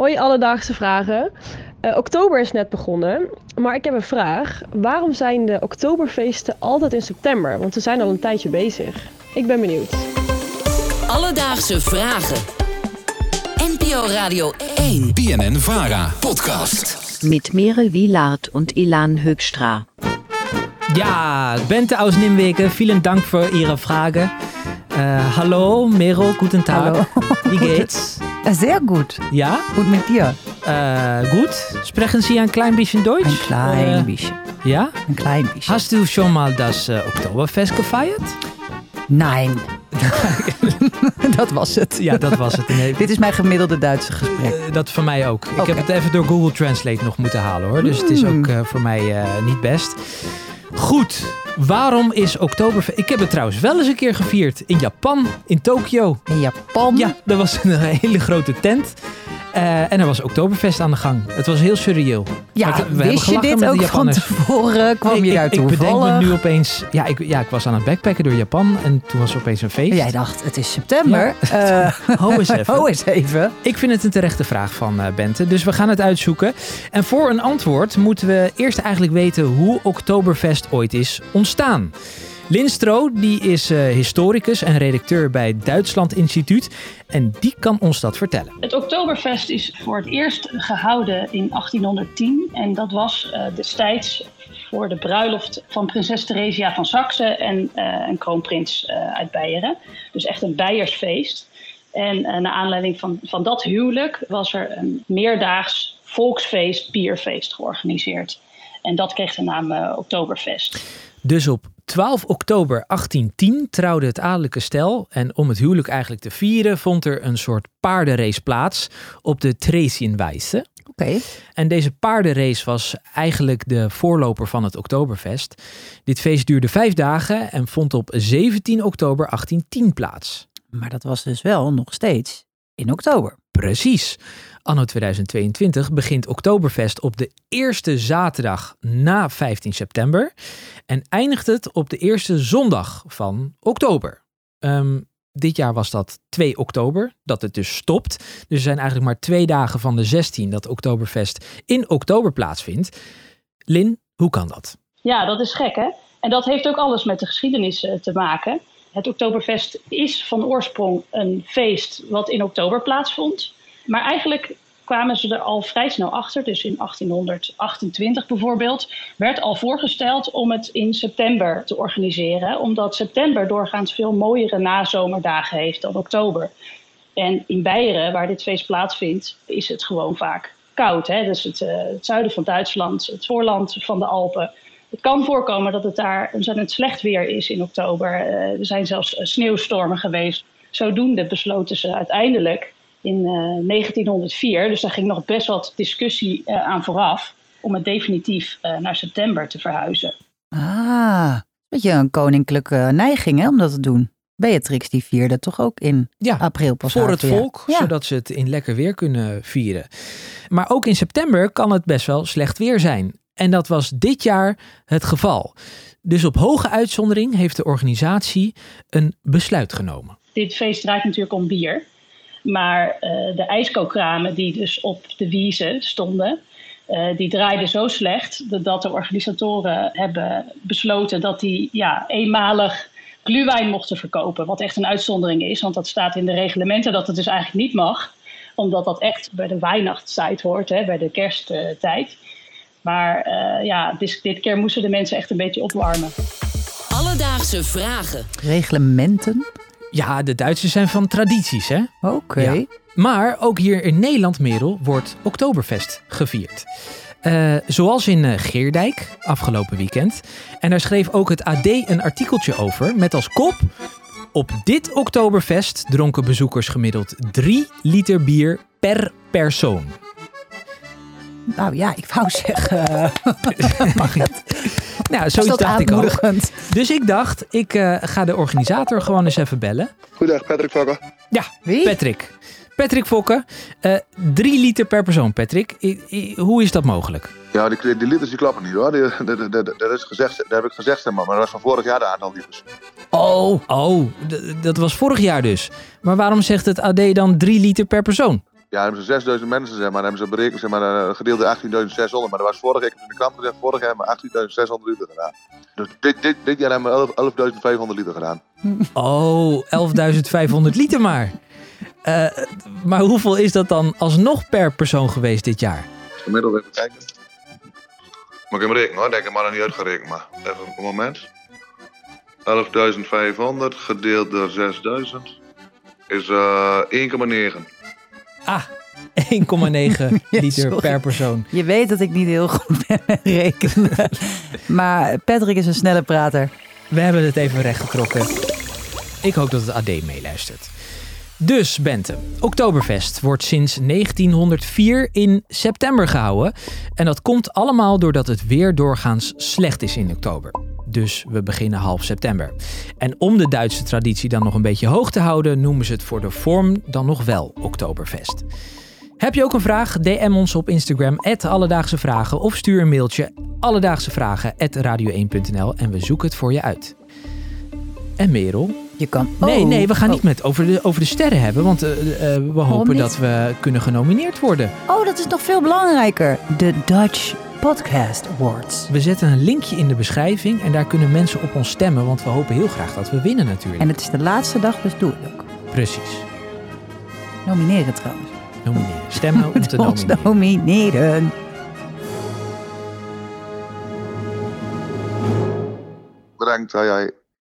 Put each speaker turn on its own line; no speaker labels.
Hoi Alledaagse Vragen. Eh, oktober is net begonnen, maar ik heb een vraag. Waarom zijn de oktoberfeesten altijd in september? Want we zijn al een tijdje bezig. Ik ben benieuwd.
Alledaagse Vragen. NPO Radio 1.
BNN Vara Podcast.
mit Mere Wielard und Ilan Högstra.
Ja, Bente aus Nimwege, vielen Dank für Ihre Frage. Äh, hallo, Mero, guten Tag.
Hallo.
Wie geht's?
Äh, Sehr gut.
Ja,
Gut mit dir.
äh, gut. Sprechen Sie ein klein bisschen Deutsch?
Ein klein
Oder-
bisschen.
Ja?
Ein klein bisschen.
Hast du schon mal das äh, Oktoberfest gefeiert?
Nein. dat was het.
Ja, dat was het. Nee,
Dit is mijn gemiddelde Duitse gesprek.
eh, dat voor mij ook. Ik heb het even door Google Translate nog moeten halen hoor. Dus het is ook eh, voor mij eh, niet best. Goed, waarom is Oktoberfest... Ik heb het trouwens wel eens een keer gevierd in Japan, in Tokio.
In Japan.
Ja, er was een hele grote tent. Eh, en er was Oktoberfest aan de gang. Het was heel surreëel.
Ja,
we hebben
wist je dit ook van tevoren? Kwam
ik,
je daar
ik, bedenk me
toevallig?
nu opeens... Ja ik, ja, ik was aan het backpacken door Japan en toen was er opeens een feest.
Jij dacht, het is september.
Ja.
Eh,
Ho eens even.
Ho eens even.
Ik vind het een terechte vraag van eh, Bente, dus we gaan het uitzoeken. En voor een antwoord moeten we eerst eigenlijk weten hoe Oktoberfest ooit is ontstaan. Lin Stro, die is eh, historicus en redacteur bij het Duitsland Instituut. En die kan ons dat vertellen.
Het Oktoberfest is voor het eerst gehouden in 1810 en dat was eh, destijds voor de bruiloft van prinses Theresia van Saxe en eh, een kroonprins uit Beieren. Dus echt een Beiersfeest. En naar aanleiding van, van dat huwelijk was er een meerdaags volksfeest, bierfeest georganiseerd. En dat kreeg de naam Oktoberfest.
Dus op 12 oktober 1810 trouwde het adellijke stel. En om het huwelijk eigenlijk te vieren vond er een soort paardenrace plaats op de Theresienwijze.
Oké.
En deze paardenrace was eigenlijk de voorloper van het Oktoberfest. Dit feest duurde vijf dagen en vond op 17 oktober 1810 plaats.
Maar dat was dus wel nog steeds in oktober.
Precies. Anno 2022 begint Oktoberfest op de eerste zaterdag na 15 september en eindigt het op de eerste zondag van oktober. Ehm, dit jaar was dat 2 oktober, dat het dus stopt. Dus er zijn eigenlijk maar twee dagen van de 16 dat Oktoberfest in oktober plaatsvindt. Lin, hoe kan dat?
Ja, dat is gek hè. En dat heeft ook alles met de geschiedenis eh, te maken. Het Oktoberfest is van oorsprong een feest wat in oktober plaatsvond. Maar eigenlijk kwamen ze er al vrij snel achter. Dus in 1828 bijvoorbeeld werd al voorgesteld om het in september te organiseren. Omdat september doorgaans veel mooiere nazomerdagen heeft dan oktober. En in Beieren, waar dit feest plaatsvindt, is het gewoon vaak koud. Hè? Dus het, eh, het zuiden van Duitsland, het voorland van de Alpen. Het kan voorkomen dat het daar ontzettend slecht weer is in oktober. Eh, er zijn zelfs eh, sneeuwstormen geweest. Zodoende besloten ze uiteindelijk in eh, 1904, dus daar ging nog best wat discussie eh, aan vooraf, om het definitief eh, naar september te verhuizen.
Ah, beetje een koninklijke neiging hè, om dat te doen. Beatrix die vierde toch ook in
Ja,
april pas
voor het volk,
Ja.
zodat ze het in lekker weer kunnen vieren. Maar ook in september kan het best wel slecht weer zijn. En dat was dit jaar het geval. Dus op hoge uitzondering heeft de organisatie een besluit genomen.
Dit feest draait natuurlijk om bier. Maar eh, de ijskookramen die dus op de wiese stonden, eh, die draaiden zo slecht dat- dat de organisatoren hebben besloten dat die ja, eenmalig gluwijn mochten verkopen. Wat echt een uitzondering is, want dat staat in de reglementen dat het dus eigenlijk niet mag. Omdat dat echt bij de Weihnachtstijd hoort, hè, bij de kersttijd. Maar eh, ja, dit, dit keer moesten de mensen echt een beetje opwarmen.
Alledaagse Vragen.
Reglementen?
Ja, de Duitsers zijn van tradities, hè?
Oké.
Ja. Maar ook hier in Nederland, Merel, wordt Oktoberfest gevierd. Eh, zoals in eh, Geerdijk, afgelopen weekend. En daar schreef ook het AD een artikeltje over met als kop... Op dit Oktoberfest dronken bezoekers gemiddeld 3 liter bier per persoon.
Nou ja, ik wou zeggen, mag het?
Nou, zoiets
dat
dacht ik ook. Dus ik dacht, ik eh, ga de organisator gewoon eens even bellen.
Goedendag, Patrick Fokker.
Ja,
Wie?
Patrick. Patrick Fokke, eh 3 liter per persoon, Patrick. I- I- hoe is dat mogelijk?
Ja, die, die liters die kloppen niet hoor. Die, dat, is gezegd, dat heb ik gezegd, zeg maar. Maar dat was van vorig jaar de aantal liters.
Oh, oh, dat was vorig jaar dus. Maar waarom zegt het AD dan 3 liter per persoon?
Ja, hebben ze 6000 mensen, zeg maar. Dan hebben ze berekend, zeg maar, een gedeelte 18.600. Maar dat was vorig, ik heb in de krant gezegd, vorig jaar hebben we 18.600 liter gedaan. Dus dit, dit, dit jaar hebben we 11 11.500 liter gedaan.
Oh, 11.500 liter maar. Eh, maar hoeveel is dat dan alsnog per persoon geweest dit jaar?
Gemiddeld even kijken. Moet ik hem rekenen hoor, denk ik maar nog niet uitgerekend. Maar even een moment. 11.500 gedeeld door 6.000 is eh 1,9.
Ah, 1,9 liter per persoon.
Je weet dat ik niet heel goed ben met rekenen. maar Patrick is een snelle prater.
We hebben het even rechtgetrokken. Ik hoop dat het AD meeluistert. Dus, Bente, Oktoberfest wordt sinds 1904 in september gehouden. En dat komt allemaal doordat het weer doorgaans slecht is in oktober. Dus we beginnen half september. En om de Duitse traditie dan nog een beetje hoog te houden, noemen ze het voor de vorm dan nog wel Oktoberfest. Heb je ook een vraag? DM ons op Instagram, Alledaagse Vragen. Of stuur een mailtje, alledaagsevragen, radio1.nl. En we zoeken het voor je uit. En Merel?
Je kan.
Nee,
Oh.
nee, we gaan
Oh.
niet met over de, over de sterren hebben. Want eh, eh, we hopen dat we kunnen genomineerd worden.
Oh, dat is nog veel belangrijker. De Dutch Podcast Awards.
We zetten een linkje in de beschrijving. En daar kunnen mensen op ons stemmen. Want we hopen heel graag dat we winnen natuurlijk.
En het is de laatste dag, dus doe het ook.
Precies.
Nomineren trouwens.
Nomineren. Stemmen om te
Ons
nomineren.
nomineren.
Bedankt, hoi hoi.